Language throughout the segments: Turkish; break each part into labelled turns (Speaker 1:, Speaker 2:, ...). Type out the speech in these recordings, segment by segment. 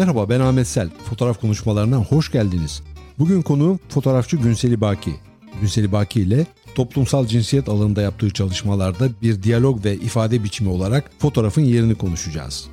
Speaker 1: Merhaba ben Ahmet Sel. Fotoğraf konuşmalarına hoş geldiniz. Bugün konu fotoğrafçı Günseli Baki. Günseli Baki ile toplumsal cinsiyet alanında yaptığı çalışmalarda bir diyalog ve ifade biçimi olarak fotoğrafın yerini konuşacağız.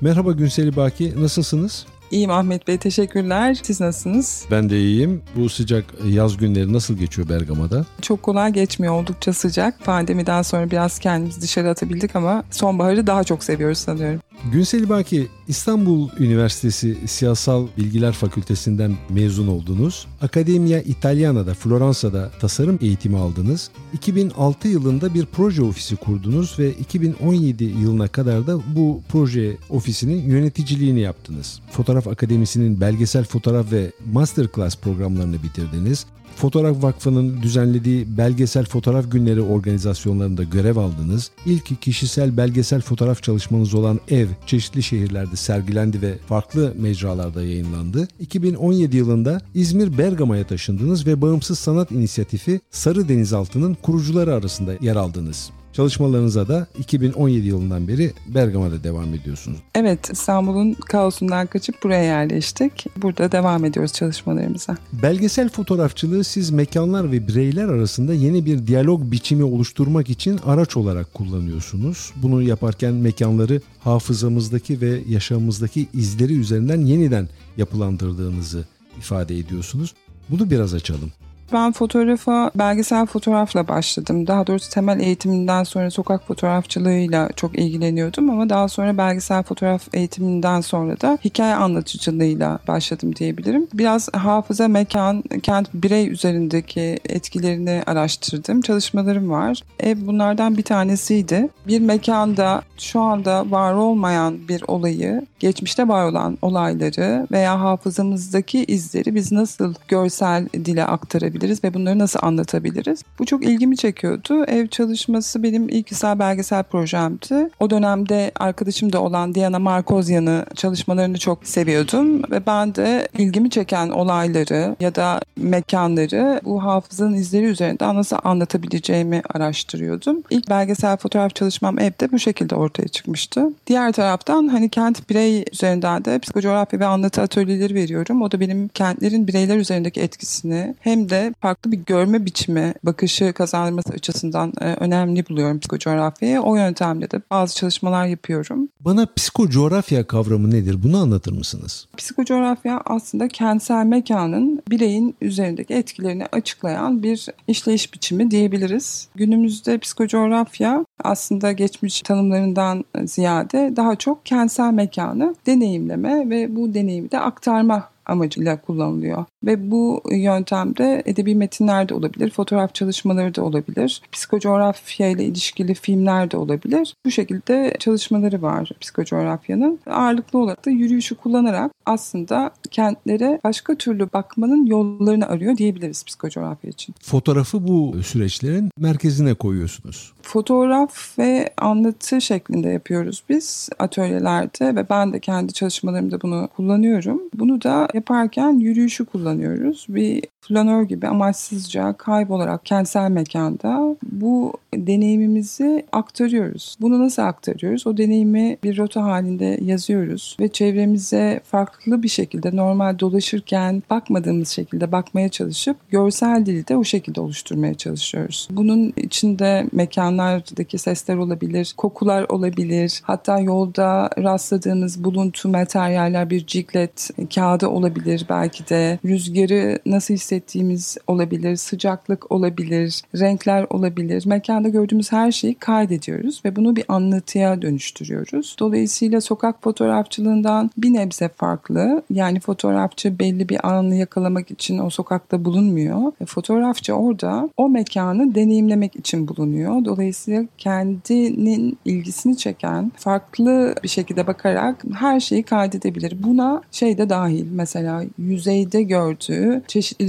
Speaker 1: Merhaba Günseli Baki, nasılsınız?
Speaker 2: İyiyim Ahmet Bey, teşekkürler. Siz nasılsınız?
Speaker 1: Ben de iyiyim. Bu sıcak yaz günleri nasıl geçiyor Bergama'da?
Speaker 2: Çok kolay geçmiyor, oldukça sıcak. Pandemiden sonra biraz kendimizi dışarı atabildik ama sonbaharı daha çok seviyoruz sanıyorum.
Speaker 1: Günsel Baki, İstanbul Üniversitesi Siyasal Bilgiler Fakültesinden mezun oldunuz. Akademia Italiana'da, Floransa'da tasarım eğitimi aldınız. 2006 yılında bir proje ofisi kurdunuz ve 2017 yılına kadar da bu proje ofisinin yöneticiliğini yaptınız. Fotoğraf Akademisi'nin belgesel fotoğraf ve masterclass programlarını bitirdiniz. Fotoğraf Vakfı'nın düzenlediği belgesel fotoğraf günleri organizasyonlarında görev aldınız. İlk kişisel belgesel fotoğraf çalışmanız olan Ev çeşitli şehirlerde sergilendi ve farklı mecralarda yayınlandı. 2017 yılında İzmir Bergama'ya taşındınız ve Bağımsız Sanat İnisiyatifi Sarı Denizaltı'nın kurucuları arasında yer aldınız. Çalışmalarınıza da 2017 yılından beri Bergama'da devam ediyorsunuz.
Speaker 2: Evet, İstanbul'un kaosundan kaçıp buraya yerleştik. Burada devam ediyoruz çalışmalarımıza.
Speaker 1: Belgesel fotoğrafçılığı siz mekanlar ve bireyler arasında yeni bir diyalog biçimi oluşturmak için araç olarak kullanıyorsunuz. Bunu yaparken mekanları hafızamızdaki ve yaşamımızdaki izleri üzerinden yeniden yapılandırdığınızı ifade ediyorsunuz. Bunu biraz açalım.
Speaker 2: Ben fotoğrafa belgesel fotoğrafla başladım. Daha doğrusu temel eğitiminden sonra sokak fotoğrafçılığıyla çok ilgileniyordum ama daha sonra belgesel fotoğraf eğitiminden sonra da hikaye anlatıcılığıyla başladım diyebilirim. Biraz hafıza, mekan, kent, birey üzerindeki etkilerini araştırdım. Çalışmalarım var. Ev bunlardan bir tanesiydi. Bir mekanda şu anda var olmayan bir olayı, geçmişte var olan olayları veya hafızamızdaki izleri biz nasıl görsel dile aktarabiliriz? Yapabiliriz ve bunları nasıl anlatabiliriz? Bu çok ilgimi çekiyordu. Ev çalışması benim ilk güzel belgesel projemdi. O dönemde arkadaşım da olan Diana Markozyan'ı çalışmalarını çok seviyordum ve ben de ilgimi çeken olayları ya da mekanları bu hafızanın izleri üzerinden nasıl anlatabileceğimi araştırıyordum. İlk belgesel fotoğraf çalışmam evde bu şekilde ortaya çıkmıştı. Diğer taraftan hani kent birey üzerinden de psikocoğrafya ve anlatı atölyeleri veriyorum. O da benim kentlerin bireyler üzerindeki etkisini hem de farklı bir görme biçimi, bakışı kazanması açısından e, önemli buluyorum psikocoğrafyayı. O yöntemle de bazı çalışmalar yapıyorum.
Speaker 1: Bana psikocoğrafya kavramı nedir? Bunu anlatır mısınız?
Speaker 2: Psikocoğrafya aslında kentsel mekanın bireyin üzerindeki etkilerini açıklayan bir işleyiş biçimi diyebiliriz. Günümüzde psikocoğrafya aslında geçmiş tanımlarından ziyade daha çok kentsel mekanı deneyimleme ve bu deneyimi de aktarma amacıyla kullanılıyor. Ve bu yöntemde edebi metinler de olabilir, fotoğraf çalışmaları da olabilir, psikocoğrafya ile ilişkili filmler de olabilir. Bu şekilde çalışmaları var psikocoğrafyanın. Ağırlıklı olarak da yürüyüşü kullanarak aslında kentlere başka türlü bakmanın yollarını arıyor diyebiliriz psikocoğrafya için.
Speaker 1: Fotoğrafı bu süreçlerin merkezine koyuyorsunuz.
Speaker 2: Fotoğraf ve anlatı şeklinde yapıyoruz biz atölyelerde ve ben de kendi çalışmalarımda bunu kullanıyorum. Bunu da yaparken yürüyüşü kullanıyoruz. Bir flanör gibi amaçsızca kaybolarak kentsel mekanda bu deneyimimizi aktarıyoruz. Bunu nasıl aktarıyoruz? O deneyimi bir rota halinde yazıyoruz ve çevremize farklı bir şekilde normal dolaşırken bakmadığımız şekilde bakmaya çalışıp görsel dili de o şekilde oluşturmaya çalışıyoruz. Bunun içinde mekanlardaki sesler olabilir, kokular olabilir, hatta yolda rastladığımız buluntu materyaller bir ciklet kağıdı olabilir belki de rüzgarı nasıl hissettiğimiz olabilir, sıcaklık olabilir, renkler olabilir. Mekanda gördüğümüz her şeyi kaydediyoruz ve bunu bir anlatıya dönüştürüyoruz. Dolayısıyla sokak fotoğrafçılığından bir nebze farklı. Yani fotoğrafçı belli bir anı yakalamak için o sokakta bulunmuyor. E, fotoğrafçı orada o mekanı deneyimlemek için bulunuyor. Dolayısıyla kendinin ilgisini çeken farklı bir şekilde bakarak her şeyi kaydedebilir. Buna şey de dahil mesela yüzeyde gördüğü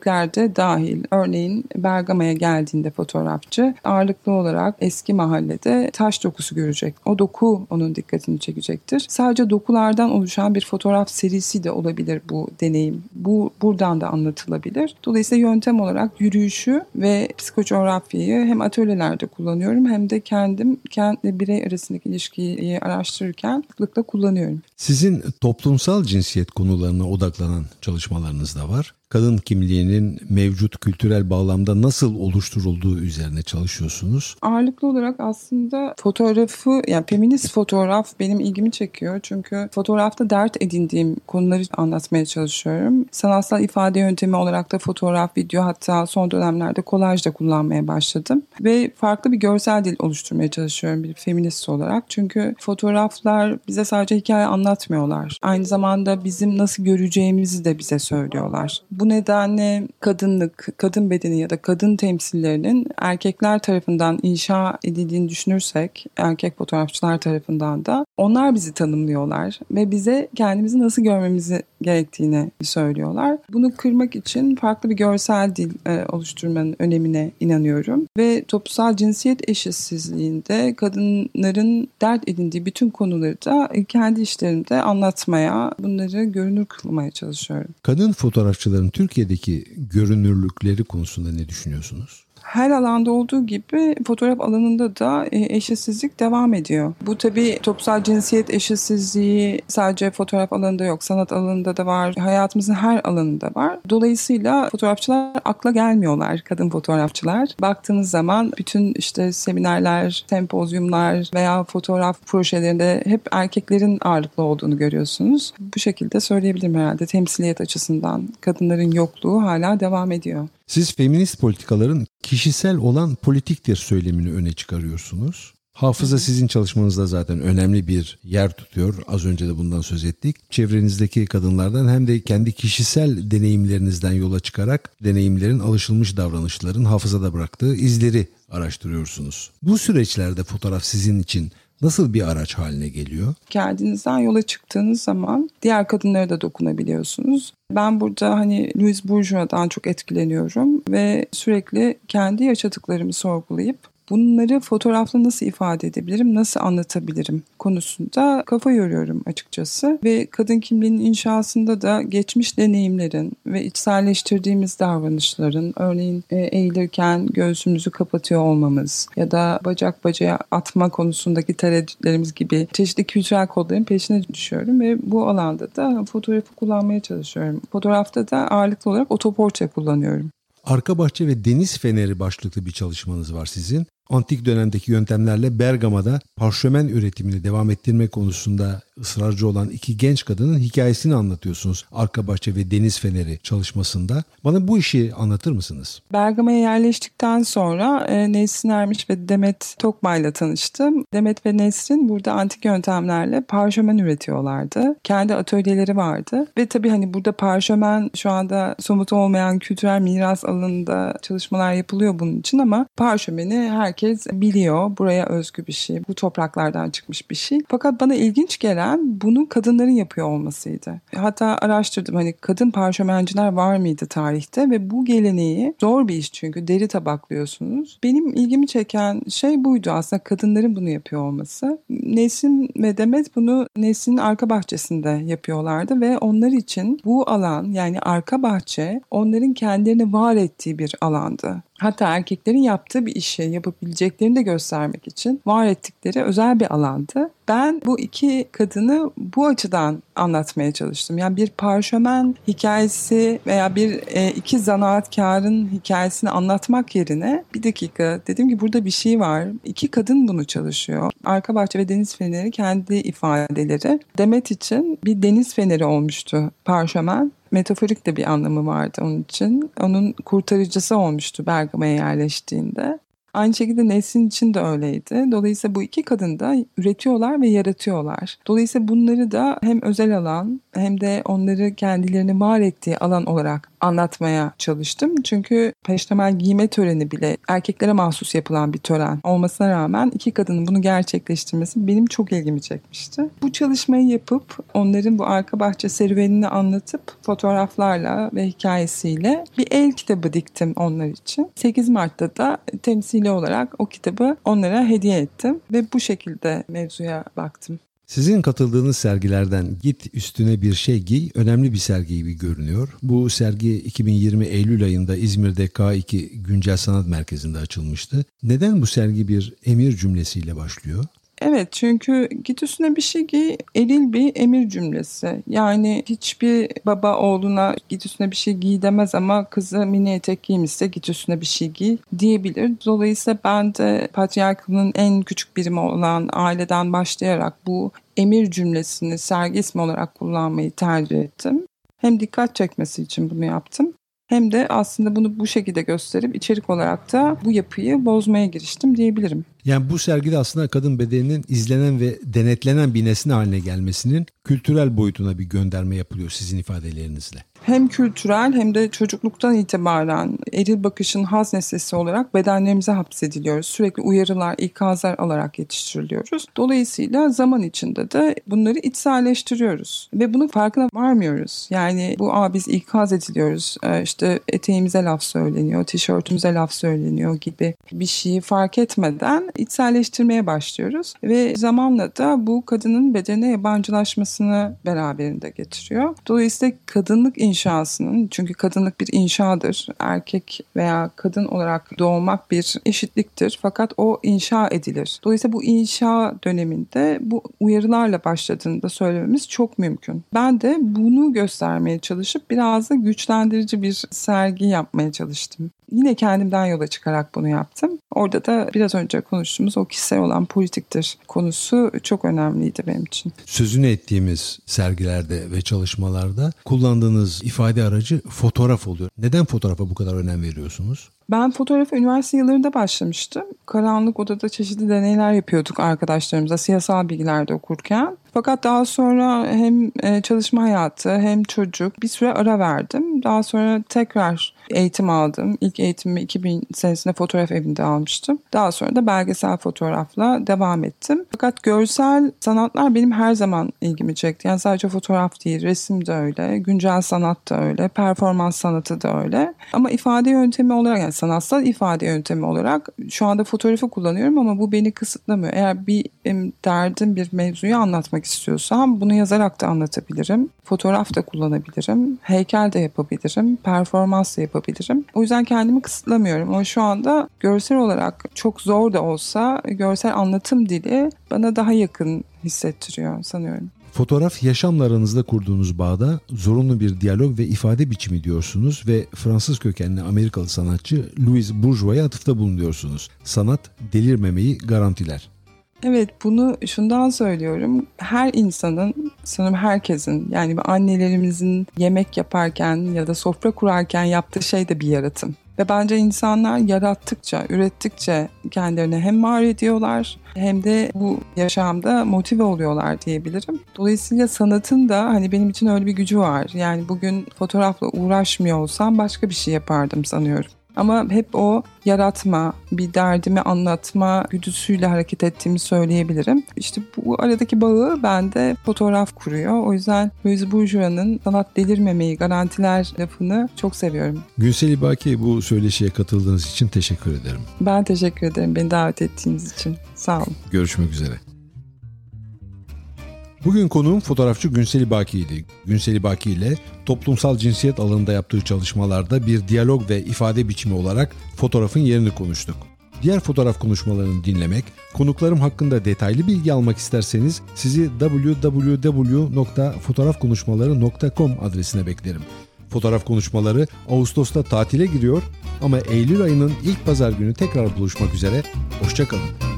Speaker 2: çeşitlilikler de dahil. Örneğin Bergama'ya geldiğinde fotoğrafçı ağırlıklı olarak eski mahallede taş dokusu görecek. O doku onun dikkatini çekecektir. Sadece dokulardan oluşan bir fotoğraf serisi de olabilir bu deneyim. Bu buradan da anlatılabilir. Dolayısıyla yöntem olarak yürüyüşü ve psikocoğrafyayı hem atölyelerde kullanıyorum hem de kendim kendi birey arasındaki ilişkiyi araştırırken sıklıkla kullanıyorum.
Speaker 1: Sizin toplumsal cinsiyet konularına odaklanan çalışmalarınız da var kadın kimliğinin mevcut kültürel bağlamda nasıl oluşturulduğu üzerine çalışıyorsunuz.
Speaker 2: Ağırlıklı olarak aslında fotoğrafı yani feminist fotoğraf benim ilgimi çekiyor. Çünkü fotoğrafta dert edindiğim konuları anlatmaya çalışıyorum. Sanatsal ifade yöntemi olarak da fotoğraf, video hatta son dönemlerde kolaj da kullanmaya başladım. Ve farklı bir görsel dil oluşturmaya çalışıyorum bir feminist olarak. Çünkü fotoğraflar bize sadece hikaye anlatmıyorlar. Aynı zamanda bizim nasıl göreceğimizi de bize söylüyorlar. Bu nedenle kadınlık, kadın bedeni ya da kadın temsillerinin erkekler tarafından inşa edildiğini düşünürsek, erkek fotoğrafçılar tarafından da onlar bizi tanımlıyorlar ve bize kendimizi nasıl görmemizi gerektiğini söylüyorlar. Bunu kırmak için farklı bir görsel dil e, oluşturmanın önemine inanıyorum ve toplumsal cinsiyet eşitsizliğinde kadınların dert edindiği bütün konuları da kendi işlerimde anlatmaya, bunları görünür kılmaya çalışıyorum.
Speaker 1: Kadın fotoğrafçıların Türkiye'deki görünürlükleri konusunda ne düşünüyorsunuz?
Speaker 2: Her alanda olduğu gibi fotoğraf alanında da e, eşitsizlik devam ediyor. Bu tabii toplumsal cinsiyet eşitsizliği sadece fotoğraf alanında yok, sanat alanında da var, hayatımızın her alanında var. Dolayısıyla fotoğrafçılar akla gelmiyorlar, kadın fotoğrafçılar. Baktığınız zaman bütün işte seminerler, sempozyumlar veya fotoğraf projelerinde hep erkeklerin ağırlıklı olduğunu görüyorsunuz. Bu şekilde söyleyebilirim herhalde temsiliyet açısından kadınların yokluğu hala devam ediyor.
Speaker 1: Siz feminist politikaların kişisel olan politiktir söylemini öne çıkarıyorsunuz. Hafıza sizin çalışmanızda zaten önemli bir yer tutuyor. Az önce de bundan söz ettik. Çevrenizdeki kadınlardan hem de kendi kişisel deneyimlerinizden yola çıkarak deneyimlerin alışılmış davranışların hafızada bıraktığı izleri araştırıyorsunuz. Bu süreçlerde fotoğraf sizin için nasıl bir araç haline geliyor?
Speaker 2: Kendinizden yola çıktığınız zaman diğer kadınlara da dokunabiliyorsunuz. Ben burada hani Louis Bourgeois'dan çok etkileniyorum ve sürekli kendi yaşadıklarımı sorgulayıp bunları fotoğrafla nasıl ifade edebilirim, nasıl anlatabilirim konusunda kafa yoruyorum açıkçası. Ve kadın kimliğinin inşasında da geçmiş deneyimlerin ve içselleştirdiğimiz davranışların, örneğin e, eğilirken göğsümüzü kapatıyor olmamız ya da bacak bacaya atma konusundaki tereddütlerimiz gibi çeşitli kültürel kodların peşine düşüyorum ve bu alanda da fotoğrafı kullanmaya çalışıyorum. Fotoğrafta da ağırlıklı olarak otoportre kullanıyorum.
Speaker 1: Arka bahçe ve deniz feneri başlıklı bir çalışmanız var sizin antik dönemdeki yöntemlerle Bergama'da parşömen üretimini devam ettirme konusunda ısrarcı olan iki genç kadının hikayesini anlatıyorsunuz. Arka Bahçe ve Deniz Feneri çalışmasında. Bana bu işi anlatır mısınız?
Speaker 2: Bergama'ya yerleştikten sonra e, Nesrin Ermiş ve Demet Tokma ile tanıştım. Demet ve Nesrin burada antik yöntemlerle parşömen üretiyorlardı. Kendi atölyeleri vardı. Ve tabii hani burada parşömen şu anda somut olmayan kültürel miras alanında çalışmalar yapılıyor bunun için ama parşömeni herkes biliyor. Buraya özgü bir şey. Bu topraklardan çıkmış bir şey. Fakat bana ilginç gelen gelen bunun kadınların yapıyor olmasıydı. Hatta araştırdım hani kadın parşömenciler var mıydı tarihte ve bu geleneği zor bir iş çünkü deri tabaklıyorsunuz. Benim ilgimi çeken şey buydu aslında kadınların bunu yapıyor olması. Nesin ve Demet bunu Nesin'in arka bahçesinde yapıyorlardı ve onlar için bu alan yani arka bahçe onların kendilerini var ettiği bir alandı hatta erkeklerin yaptığı bir işi yapabileceklerini de göstermek için var ettikleri özel bir alandı. Ben bu iki kadını bu açıdan anlatmaya çalıştım. Yani bir parşömen hikayesi veya bir e, iki zanaatkarın hikayesini anlatmak yerine bir dakika dedim ki burada bir şey var. İki kadın bunu çalışıyor. Arka bahçe ve deniz feneri kendi ifadeleri. Demet için bir deniz feneri olmuştu parşömen metaforik de bir anlamı vardı onun için. Onun kurtarıcısı olmuştu Bergama'ya yerleştiğinde. Aynı şekilde Nesin için de öyleydi. Dolayısıyla bu iki kadın da üretiyorlar ve yaratıyorlar. Dolayısıyla bunları da hem özel alan hem de onları kendilerini var ettiği alan olarak anlatmaya çalıştım. Çünkü peştemal giyme töreni bile erkeklere mahsus yapılan bir tören olmasına rağmen iki kadının bunu gerçekleştirmesi benim çok ilgimi çekmişti. Bu çalışmayı yapıp onların bu arka bahçe serüvenini anlatıp fotoğraflarla ve hikayesiyle bir el kitabı diktim onlar için. 8 Mart'ta da temsili olarak o kitabı onlara hediye ettim ve bu şekilde mevzuya baktım.
Speaker 1: Sizin katıldığınız sergilerden Git Üstüne Bir Şey Giy önemli bir sergi gibi görünüyor. Bu sergi 2020 Eylül ayında İzmir'de K2 Güncel Sanat Merkezi'nde açılmıştı. Neden bu sergi bir emir cümlesiyle başlıyor?
Speaker 2: Evet çünkü git üstüne bir şey giy eril bir emir cümlesi. Yani hiçbir baba oğluna git üstüne bir şey giy demez ama kızı mini etek giymişse git üstüne bir şey giy diyebilir. Dolayısıyla ben de patriarkanın en küçük birimi olan aileden başlayarak bu emir cümlesini sergi olarak kullanmayı tercih ettim. Hem dikkat çekmesi için bunu yaptım hem de aslında bunu bu şekilde gösterip içerik olarak da bu yapıyı bozmaya giriştim diyebilirim.
Speaker 1: Yani bu sergide aslında kadın bedeninin izlenen ve denetlenen bir nesne haline gelmesinin kültürel boyutuna bir gönderme yapılıyor sizin ifadelerinizle
Speaker 2: hem kültürel hem de çocukluktan itibaren eril bakışın haz nesnesi olarak bedenlerimize hapsediliyoruz. Sürekli uyarılar, ikazlar alarak yetiştiriliyoruz. Dolayısıyla zaman içinde de bunları içselleştiriyoruz. Ve bunun farkına varmıyoruz. Yani bu Aa, biz ikaz ediliyoruz. Ee, işte eteğimize laf söyleniyor, tişörtümüze laf söyleniyor gibi bir şeyi fark etmeden içselleştirmeye başlıyoruz. Ve zamanla da bu kadının bedene yabancılaşmasını beraberinde getiriyor. Dolayısıyla kadınlık inşasının çünkü kadınlık bir inşadır. Erkek veya kadın olarak doğmak bir eşitliktir fakat o inşa edilir. Dolayısıyla bu inşa döneminde bu uyarılarla başladığında söylememiz çok mümkün. Ben de bunu göstermeye çalışıp biraz da güçlendirici bir sergi yapmaya çalıştım. Yine kendimden yola çıkarak bunu yaptım. Orada da biraz önce konuştuğumuz o kişisel olan politiktir konusu çok önemliydi benim için.
Speaker 1: Sözünü ettiğimiz sergilerde ve çalışmalarda kullandığınız ifade aracı fotoğraf oluyor. Neden fotoğrafa bu kadar önem veriyorsunuz?
Speaker 2: Ben fotoğrafa üniversite yıllarında başlamıştım. Karanlık odada çeşitli deneyler yapıyorduk arkadaşlarımızla siyasal bilgilerde okurken. Fakat daha sonra hem e, çalışma hayatı hem çocuk bir süre ara verdim. Daha sonra tekrar eğitim aldım. İlk eğitimimi 2000 senesinde fotoğraf evinde almıştım. Daha sonra da belgesel fotoğrafla devam ettim. Fakat görsel sanatlar benim her zaman ilgimi çekti. Yani sadece fotoğraf değil, resim de öyle, güncel sanat da öyle, performans sanatı da öyle. Ama ifade yöntemi olarak yani sanatsal ifade yöntemi olarak şu anda fotoğrafı kullanıyorum ama bu beni kısıtlamıyor. Eğer bir derdim bir mevzuyu anlatmak istiyorsam bunu yazarak da anlatabilirim. Fotoğraf da kullanabilirim. Heykel de yapabilirim. Performans da yapabilirim. O yüzden kendimi kısıtlamıyorum. Ama şu anda görsel olarak çok zor da olsa görsel anlatım dili bana daha yakın hissettiriyor sanıyorum.
Speaker 1: Fotoğraf yaşamlarınızda kurduğunuz bağda zorunlu bir diyalog ve ifade biçimi diyorsunuz ve Fransız kökenli Amerikalı sanatçı Louis Bourgeois'a atıfta bulunuyorsunuz. Sanat delirmemeyi garantiler.
Speaker 2: Evet bunu şundan söylüyorum. Her insanın, sanırım herkesin yani annelerimizin yemek yaparken ya da sofra kurarken yaptığı şey de bir yaratım. Ve bence insanlar yarattıkça, ürettikçe kendilerini hem var ediyorlar hem de bu yaşamda motive oluyorlar diyebilirim. Dolayısıyla sanatın da hani benim için öyle bir gücü var. Yani bugün fotoğrafla uğraşmıyor olsam başka bir şey yapardım sanıyorum. Ama hep o yaratma, bir derdimi anlatma güdüsüyle hareket ettiğimi söyleyebilirim. İşte bu aradaki bağı bende fotoğraf kuruyor. O yüzden Louise Bourgeois'ın sanat delirmemeyi garantiler lafını çok seviyorum.
Speaker 1: Günsel İbaki bu söyleşiye katıldığınız için teşekkür ederim.
Speaker 2: Ben teşekkür ederim beni davet ettiğiniz için. Sağ olun.
Speaker 1: Görüşmek üzere. Bugün konuğum fotoğrafçı Günseli Baki'ydi. Günseli Baki ile toplumsal cinsiyet alanında yaptığı çalışmalarda bir diyalog ve ifade biçimi olarak fotoğrafın yerini konuştuk. Diğer fotoğraf konuşmalarını dinlemek, konuklarım hakkında detaylı bilgi almak isterseniz sizi www.fotoğrafkonuşmaları.com adresine beklerim. Fotoğraf konuşmaları Ağustos'ta tatile giriyor ama Eylül ayının ilk pazar günü tekrar buluşmak üzere. Hoşçakalın.